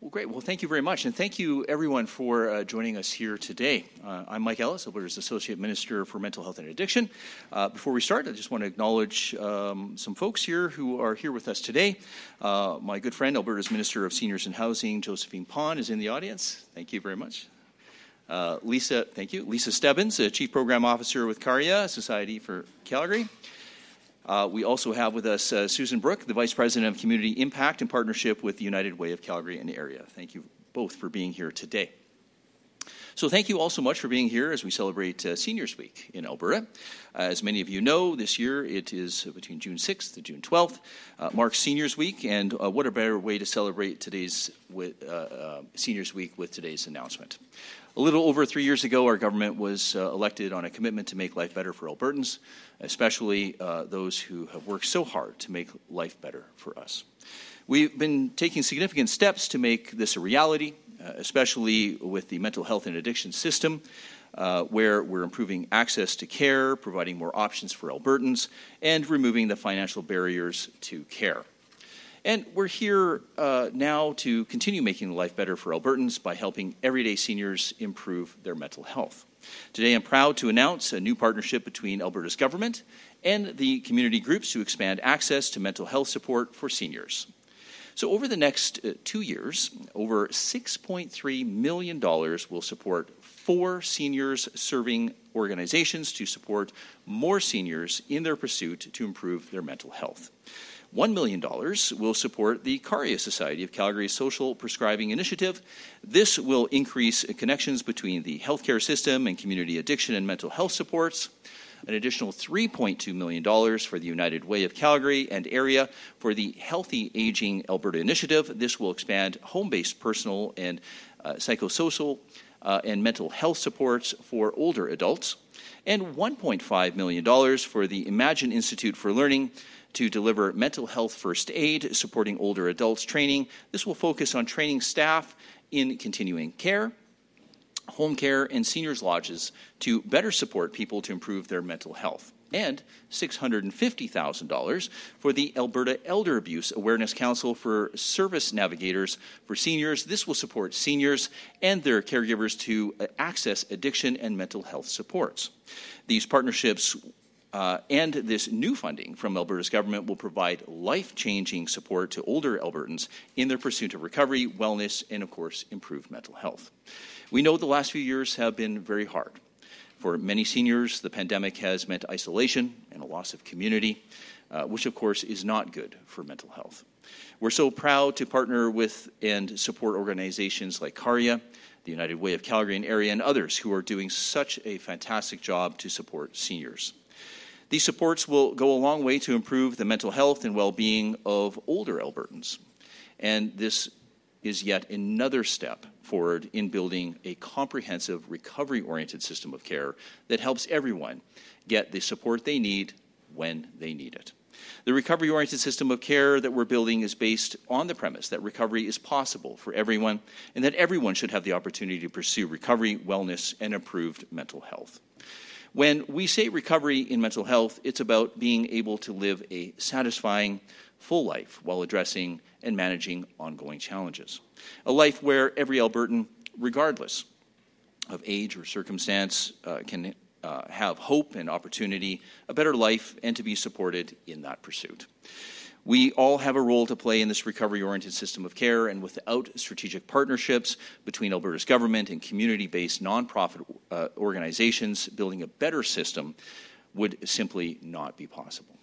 Well, great. Well, thank you very much. And thank you, everyone, for uh, joining us here today. Uh, I'm Mike Ellis, Alberta's Associate Minister for Mental Health and Addiction. Uh, before we start, I just want to acknowledge um, some folks here who are here with us today. Uh, my good friend, Alberta's Minister of Seniors and Housing, Josephine Pon, is in the audience. Thank you very much. Uh, Lisa, thank you. Lisa Stebbins, Chief Program Officer with Carya, Society for Calgary. Uh, we also have with us uh, Susan Brook, the Vice President of Community Impact in partnership with the United Way of Calgary and area. Thank you both for being here today. So, thank you all so much for being here as we celebrate uh, Seniors Week in Alberta. Uh, as many of you know, this year it is between June 6th to June 12th, uh, marks Seniors Week, and what a better way to celebrate today's Seniors Week with today's announcement. A little over three years ago, our government was elected on a commitment to make life better for Albertans especially uh, those who have worked so hard to make life better for us. We've been taking significant steps to make this a reality, uh, especially with the mental health and addiction system. Uh, where we're improving access to care, providing more options for Albertans, and removing the financial barriers to care. And we're here uh, now to continue making life better for Albertans by helping everyday seniors improve their mental health. Today, I'm proud to announce a new partnership between Alberta's government and the community groups to expand access to mental health support for seniors. So, over the next uh, two years, over $6.3 million will support four seniors serving organizations to support more seniors in their pursuit to improve their mental health. $1 million will support the Carya Society of Calgary's social prescribing initiative. This will increase connections between the healthcare system and community addiction and mental health supports. An additional $3.2 million for the United Way of Calgary and area for the Healthy Aging Alberta Initiative. This will expand home based personal and uh, psychosocial uh, and mental health supports for older adults. And $1.5 million for the Imagine Institute for Learning to deliver mental health first aid, supporting older adults training. This will focus on training staff in continuing care, home care, and seniors' lodges to better support people to improve their mental health. And $650,000 for the Alberta Elder Abuse Awareness Council for service navigators for seniors. This will support seniors and their caregivers to access addiction and mental health supports. These partnerships uh, and this new funding from Alberta's government will provide life changing support to older Albertans in their pursuit of recovery, wellness, and, of course, improved mental health. We know the last few years have been very hard. For many seniors, the pandemic has meant isolation and a loss of community, uh, which, of course, is not good for mental health. We're so proud to partner with and support organizations like Carya, the United Way of Calgary and area, and others who are doing such a fantastic job to support seniors. These supports will go a long way to improve the mental health and well being of older Albertans. And this is yet another step forward in building a comprehensive recovery oriented system of care that helps everyone get the support they need when they need it. The recovery oriented system of care that we're building is based on the premise that recovery is possible for everyone and that everyone should have the opportunity to pursue recovery, wellness, and improved mental health. When we say recovery in mental health, it's about being able to live a satisfying, full life while addressing and managing ongoing challenges. A life where every Albertan, regardless of age or circumstance, uh, can uh, have hope and opportunity, a better life, and to be supported in that pursuit. We all have a role to play in this recovery oriented system of care, and without strategic partnerships between Alberta's government and community based nonprofit uh, organizations, building a better system would simply not be possible.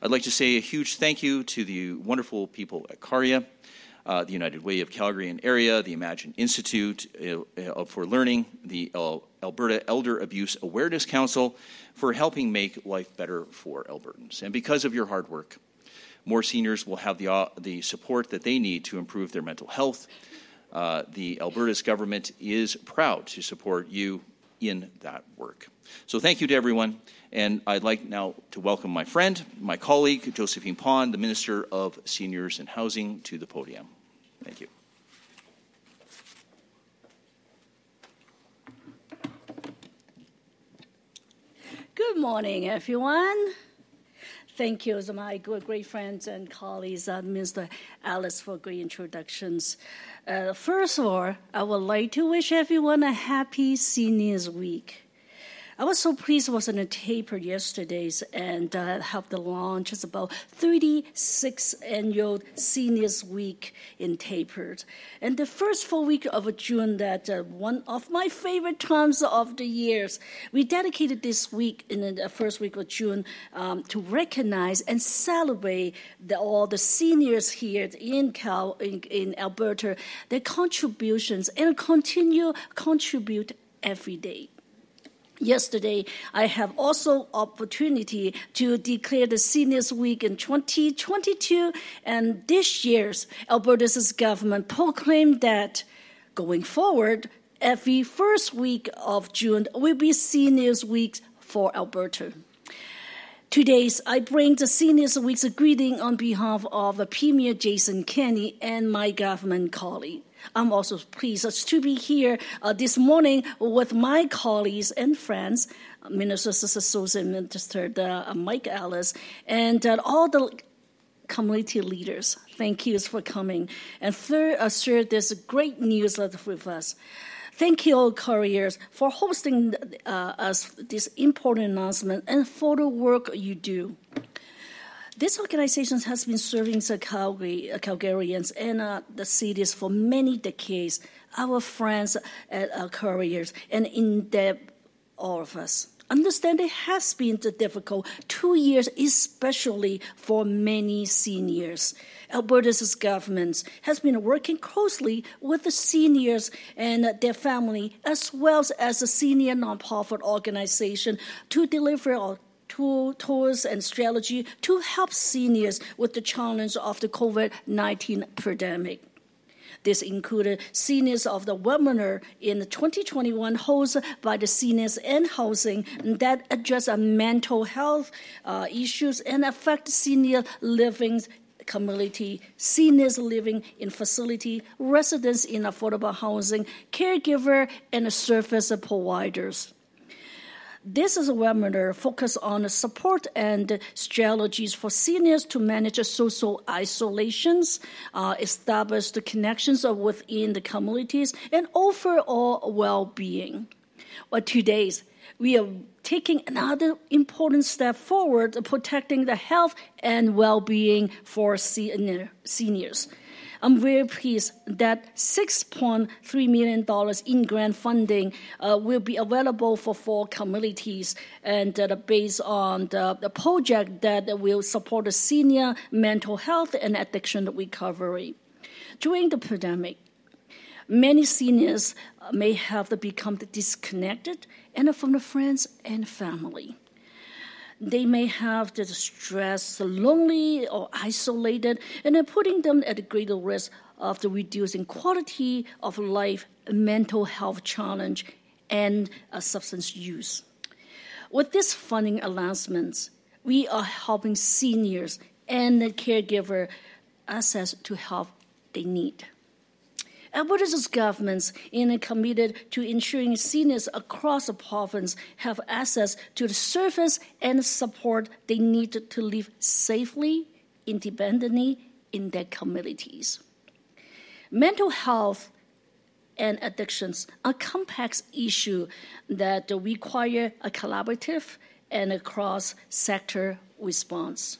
I'd like to say a huge thank you to the wonderful people at Carya. Uh, the United Way of Calgary and area, the Imagine Institute uh, for Learning, the Alberta Elder Abuse Awareness Council for helping make life better for Albertans. And because of your hard work, more seniors will have the, uh, the support that they need to improve their mental health. Uh, the Alberta's government is proud to support you in that work. So thank you to everyone. And I'd like now to welcome my friend, my colleague, Josephine Pon, the Minister of Seniors and Housing, to the podium. Thank you. Good morning, everyone. Thank you, to my good, great friends and colleagues, uh, Mr. Ellis, for great introductions. Uh, first of all, I would like to wish everyone a happy Seniors Week. I was so pleased I was in a Taber yesterday and uh, helped the launch is about 36 annual Seniors Week in Tapered. And the first full week of June, that uh, one of my favorite times of the years, we dedicated this week in the first week of June um, to recognize and celebrate the, all the seniors here in, Cal, in, in Alberta, their contributions and continue contribute every day. Yesterday, I have also opportunity to declare the Seniors Week in 2022, and this year's Alberta's government proclaimed that going forward, every first week of June will be Seniors Week for Alberta. Today, I bring the Seniors Week's greeting on behalf of Premier Jason Kenney and my government colleague. I'm also pleased to be here uh, this morning with my colleagues and friends, Minnesota's Associate Minister uh, Mike Ellis, and uh, all the community leaders. Thank you for coming and third, uh, share this great news with us. Thank you, all couriers, for hosting uh, us this important announcement and for the work you do. This organization has been serving the Calgary, uh, Calgarians and uh, the cities for many decades. Our friends at uh, Couriers and in depth, all of us. Understand it has been difficult two years, especially for many seniors. Alberta's government has been working closely with the seniors and their family, as well as a senior nonprofit organization, to deliver tools and strategy to help seniors with the challenge of the COVID 19 pandemic. This included seniors of the webinar in 2021 hosted by the Seniors in Housing that address mental health uh, issues and affect senior living community, seniors living in facility, residents in affordable housing, caregiver, and service providers. This is a webinar focused on support and strategies for seniors to manage social isolations, uh, establish the connections within the communities, and overall well-being. But today, we are taking another important step forward, protecting the health and well-being for senior, seniors. I'm very pleased that $6.3 million in grant funding uh, will be available for four communities and uh, based on the, project that will support the senior mental health and addiction recovery. During the pandemic, many seniors may have become disconnected and from the friends and family they may have the stress, lonely or isolated, and then putting them at greater risk of the reducing quality of life, mental health challenge, and uh, substance use. With this funding announcements, we are helping seniors and the caregiver access to help they need. Alberta's governments is committed to ensuring seniors across the province have access to the service and support they need to live safely, independently in their communities. Mental health and addictions are complex issues that require a collaborative and a cross-sector response.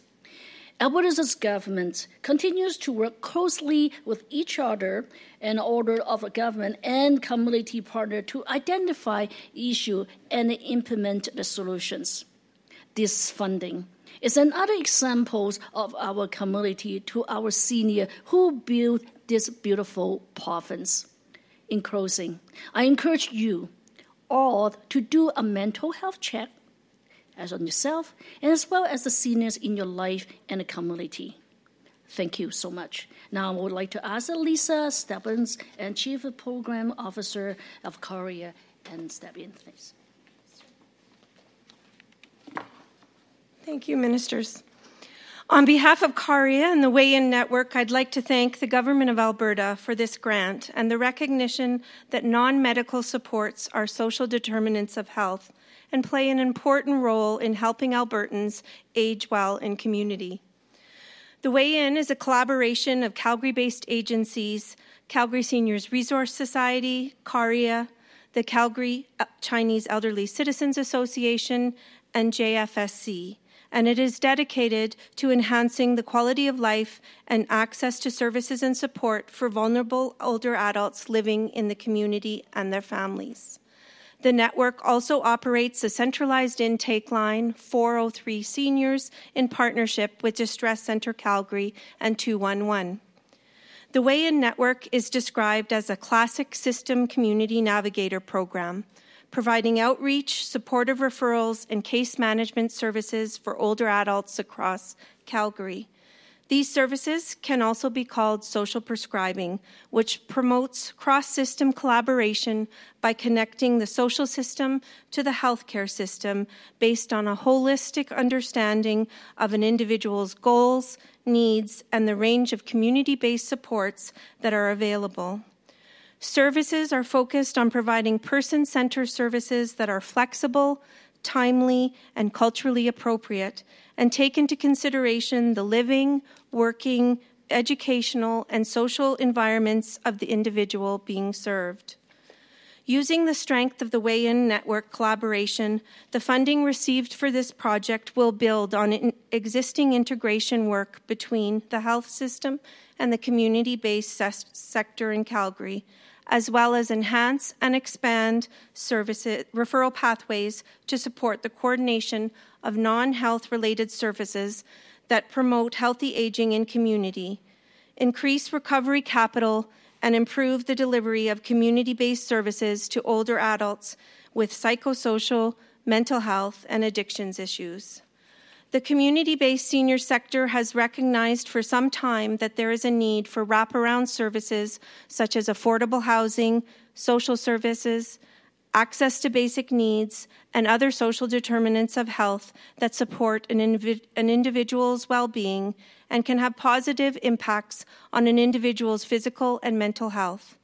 Alberta's government continues to work closely with each other in order of a government and community partner to identify issue and implement the solutions. This funding is another example of our community to our senior who built this beautiful province. In closing, I encourage you all to do a mental health check as on yourself, and as well as the seniors in your life and the community. Thank you so much. Now I would like to ask Lisa Stebbins, and Chief Program Officer of Carya, and step in, please. Thank you, Ministers. On behalf of Carya and the Way In Network, I'd like to thank the Government of Alberta for this grant and the recognition that non medical supports are social determinants of health and play an important role in helping Albertans age well in community. The Way In is a collaboration of Calgary based agencies Calgary Seniors Resource Society, Carya, the Calgary uh, Chinese Elderly Citizens Association, and JFSC, and it is dedicated to enhancing the quality of life and access to services and support for vulnerable older adults living in the community and their families. The network also operates a centralized intake line, 403 Seniors, in partnership with Distress Centre Calgary and 211. The Way In Network is described as a classic system community navigator program, providing outreach, supportive referrals, and case management services for older adults across Calgary. These services can also be called social prescribing, which promotes cross system collaboration by connecting the social system to the healthcare system based on a holistic understanding of an individual's goals, needs, and the range of community based supports that are available. Services are focused on providing person centered services that are flexible, timely, and culturally appropriate, and take into consideration the living, working, educational, and social environments of the individual being served. Using the strength of the Way In network collaboration, the funding received for this project will build on existing integration work between the health system and the community based sector in Calgary, as well as enhance and expand services, referral pathways to support the coordination of non health related services that promote healthy aging in community, increase recovery capital, and improve the delivery of community based services to older adults with psychosocial, mental health, and addictions issues. The community based senior sector has recognized for some time that there is a need for wraparound services such as affordable housing, social services, access to basic needs, and other social determinants of health that support an, an individual's well being and can have positive impacts on an individual's physical and mental health.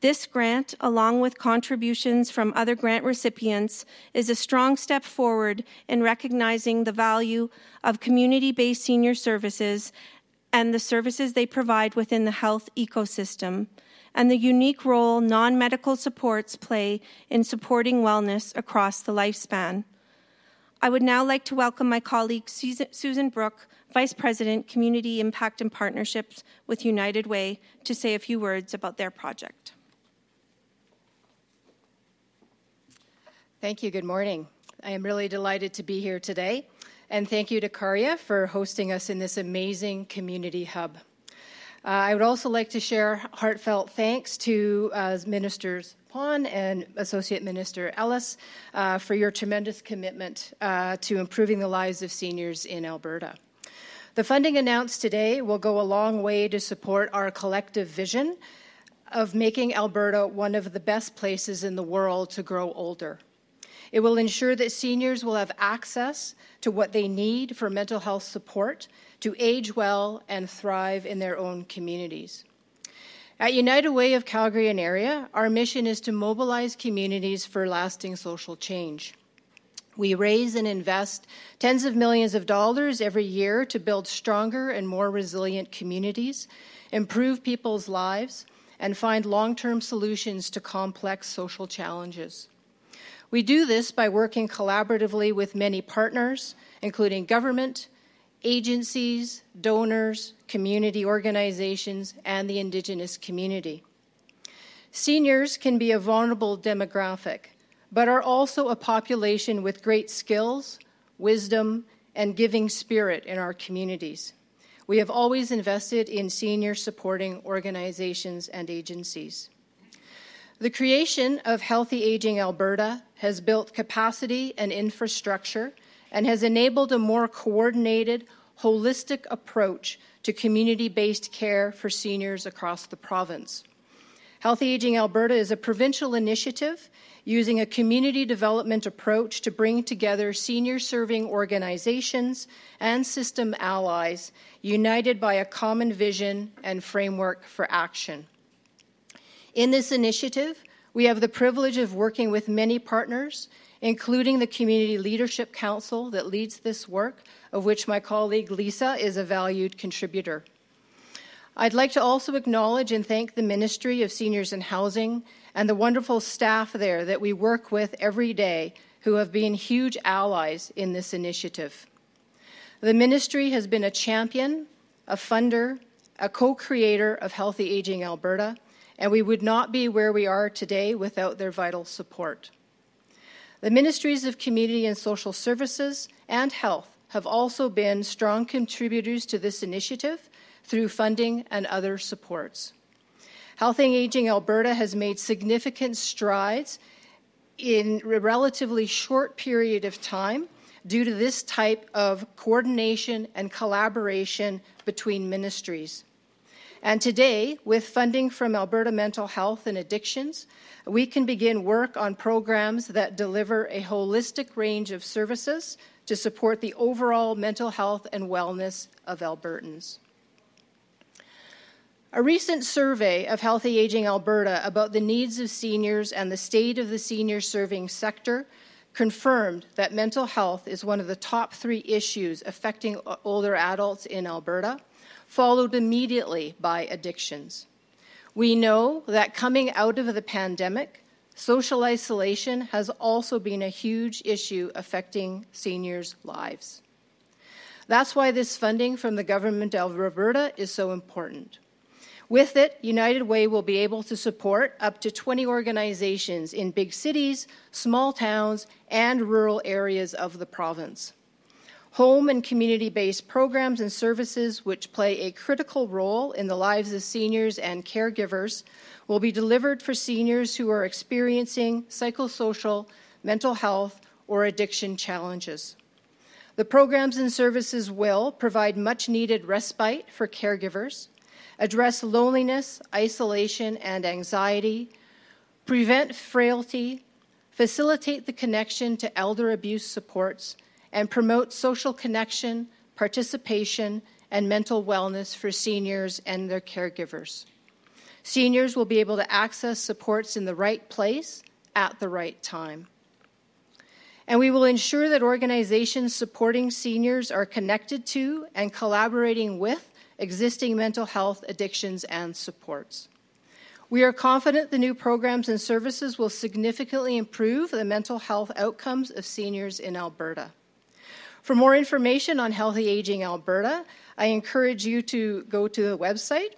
This grant, along with contributions from other grant recipients, is a strong step forward in recognizing the value of community based senior services and the services they provide within the health ecosystem, and the unique role non medical supports play in supporting wellness across the lifespan. I would now like to welcome my colleague Susan Brook, Vice President, Community Impact and Partnerships with United Way, to say a few words about their project. Thank you. Good morning. I am really delighted to be here today. And thank you to Carya for hosting us in this amazing community hub. Uh, I would also like to share heartfelt thanks to uh, Ministers Pon and Associate Minister Ellis uh, for your tremendous commitment uh, to improving the lives of seniors in Alberta. The funding announced today will go a long way to support our collective vision of making Alberta one of the best places in the world to grow older. It will ensure that seniors will have access to what they need for mental health support to age well and thrive in their own communities. At United Way of Calgary and area, our mission is to mobilize communities for lasting social change. We raise and invest tens of millions of dollars every year to build stronger and more resilient communities, improve people's lives, and find long term solutions to complex social challenges. We do this by working collaboratively with many partners, including government, agencies, donors, community organizations, and the Indigenous community. Seniors can be a vulnerable demographic, but are also a population with great skills, wisdom, and giving spirit in our communities. We have always invested in senior supporting organizations and agencies. The creation of Healthy Aging Alberta has built capacity and infrastructure and has enabled a more coordinated, holistic approach to community based care for seniors across the province. Healthy Aging Alberta is a provincial initiative using a community development approach to bring together senior serving organizations and system allies united by a common vision and framework for action. In this initiative, we have the privilege of working with many partners, including the Community Leadership Council that leads this work, of which my colleague Lisa is a valued contributor. I'd like to also acknowledge and thank the Ministry of Seniors and Housing and the wonderful staff there that we work with every day who have been huge allies in this initiative. The ministry has been a champion, a funder, a co creator of Healthy Aging Alberta, and we would not be where we are today without their vital support. The Ministries of Community and Social Services and Health have also been strong contributors to this initiative through funding and other supports. Healthy Aging Alberta has made significant strides in a relatively short period of time due to this type of coordination and collaboration between ministries. And today, with funding from Alberta Mental Health and Addictions, we can begin work on programs that deliver a holistic range of services to support the overall mental health and wellness of Albertans. A recent survey of Healthy Aging Alberta about the needs of seniors and the state of the senior serving sector confirmed that mental health is one of the top three issues affecting older adults in Alberta, followed immediately by addictions. We know that coming out of the pandemic, social isolation has also been a huge issue affecting seniors' lives. That's why this funding from the government of Alberta is so important. With it, United Way will be able to support up to 20 organizations in big cities, small towns, and rural areas of the province. Home and community based programs and services, which play a critical role in the lives of seniors and caregivers, will be delivered for seniors who are experiencing psychosocial, mental health, or addiction challenges. The programs and services will provide much needed respite for caregivers address loneliness, isolation, and anxiety, prevent frailty, facilitate the connection to elder abuse supports, and promote social connection, participation, and mental wellness for seniors and their caregivers. Seniors will be able to access supports in the right place at the right time. And we will ensure that organizations supporting seniors are connected to and collaborating with existing mental health addictions and supports. We are confident the new programs and services will significantly improve the mental health outcomes of seniors in Alberta. For more information on Healthy Aging Alberta, I encourage you to go to the website.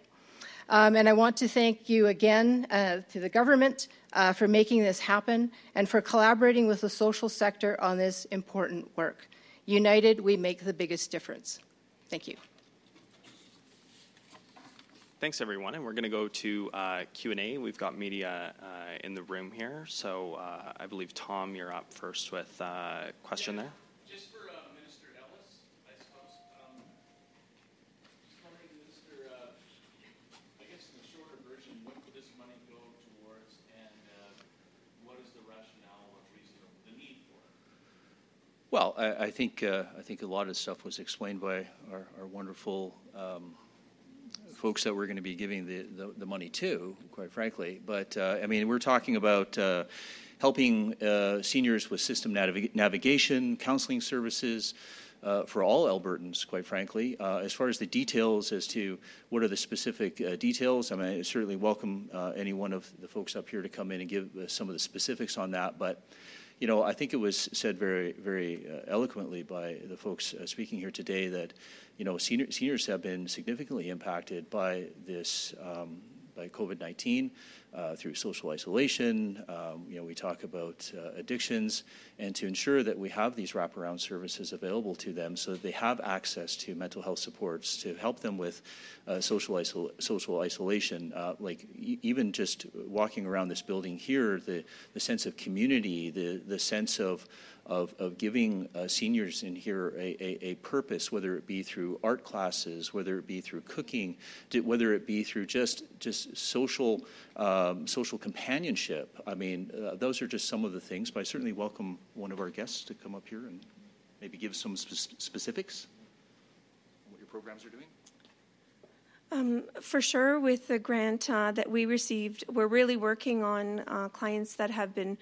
Um, and I want to thank you again uh, to the government uh, for making this happen and for collaborating with the social sector on this important work. United, we make the biggest difference. Thank you. Thanks, everyone. And we're going to go to uh, Q&A. We've got media uh, in the room here. So uh, I believe, Tom, you're up first with a uh, question there. Just for uh, Minister Ellis, I suppose. Um, just wondering, Minister, uh, I guess in the shorter version, what would this money go towards and what is the rationale or reason or the need for it? Well, I, I think I think a lot of stuff was explained by our, our wonderful um, folks that we're going to be giving the, the, the money to, quite frankly. But uh, I mean, we're talking about uh, helping uh, seniors with system nav- navigation, counseling services. Uh, for all Albertans, quite frankly. Uh, as far as the details as to what are the specific uh, details, I mean, I certainly welcome any one of the folks up here to come in and give some of the specifics on that. But you know, I think it was said very, very uh, eloquently by the folks uh, speaking here today that, you know, senior, seniors have been significantly impacted by this, um, by COVID 19 uh, through social isolation. Um, you know, we talk about uh, addictions, and to ensure that we have these wraparound services available to them, so that they have access to mental health supports to help them with uh, social isol- social isolation. Uh, like e- even just walking around this building here, the the sense of community, the the sense of of, of giving uh, seniors in here a, a, a, purpose, whether it be through art classes, whether it be through cooking, whether it be through just just social um, social companionship. I mean, uh, those are just some of the things. But I certainly welcome one of our guests to come up here and maybe give some spe- specifics on what your programs are doing. Um, for sure, with the grant uh, that we received, we're really working on uh, clients that have been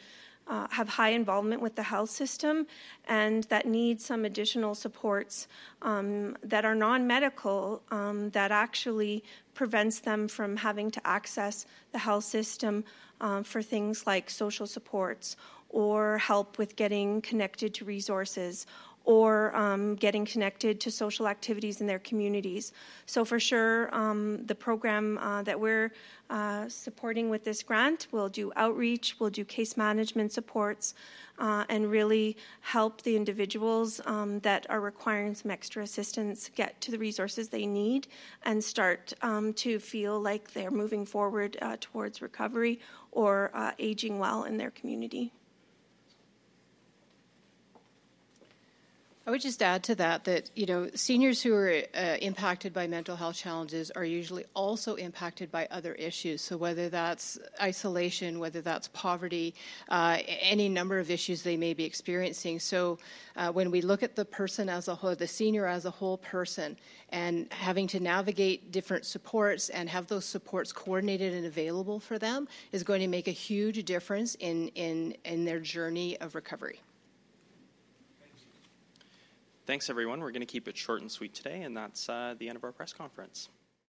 uh, have high involvement with the health system and that need some additional supports um, that are non medical um, that actually prevents them from having to access the health system um, for things like social supports or help with getting connected to resources or um, getting connected to social activities in their communities. So, for sure, um, the program uh, that we're uh, supporting with this grant will do outreach, will do case management supports, uh, and really help the individuals um, that are requiring some extra assistance get to the resources they need and start um, to feel like they're moving forward uh, towards recovery or uh, aging well in their community. I would just add to that that you know seniors who are uh, impacted by mental health challenges are usually also impacted by other issues. So whether that's isolation, whether that's poverty, uh, any number of issues they may be experiencing. So uh, when we look at the person as a whole, the senior as a whole person, and having to navigate different supports and have those supports coordinated and available for them is going to make a huge difference in in in their journey of recovery. Thanks, everyone. We're going to keep it short and sweet today, and that's uh, the end of our press conference.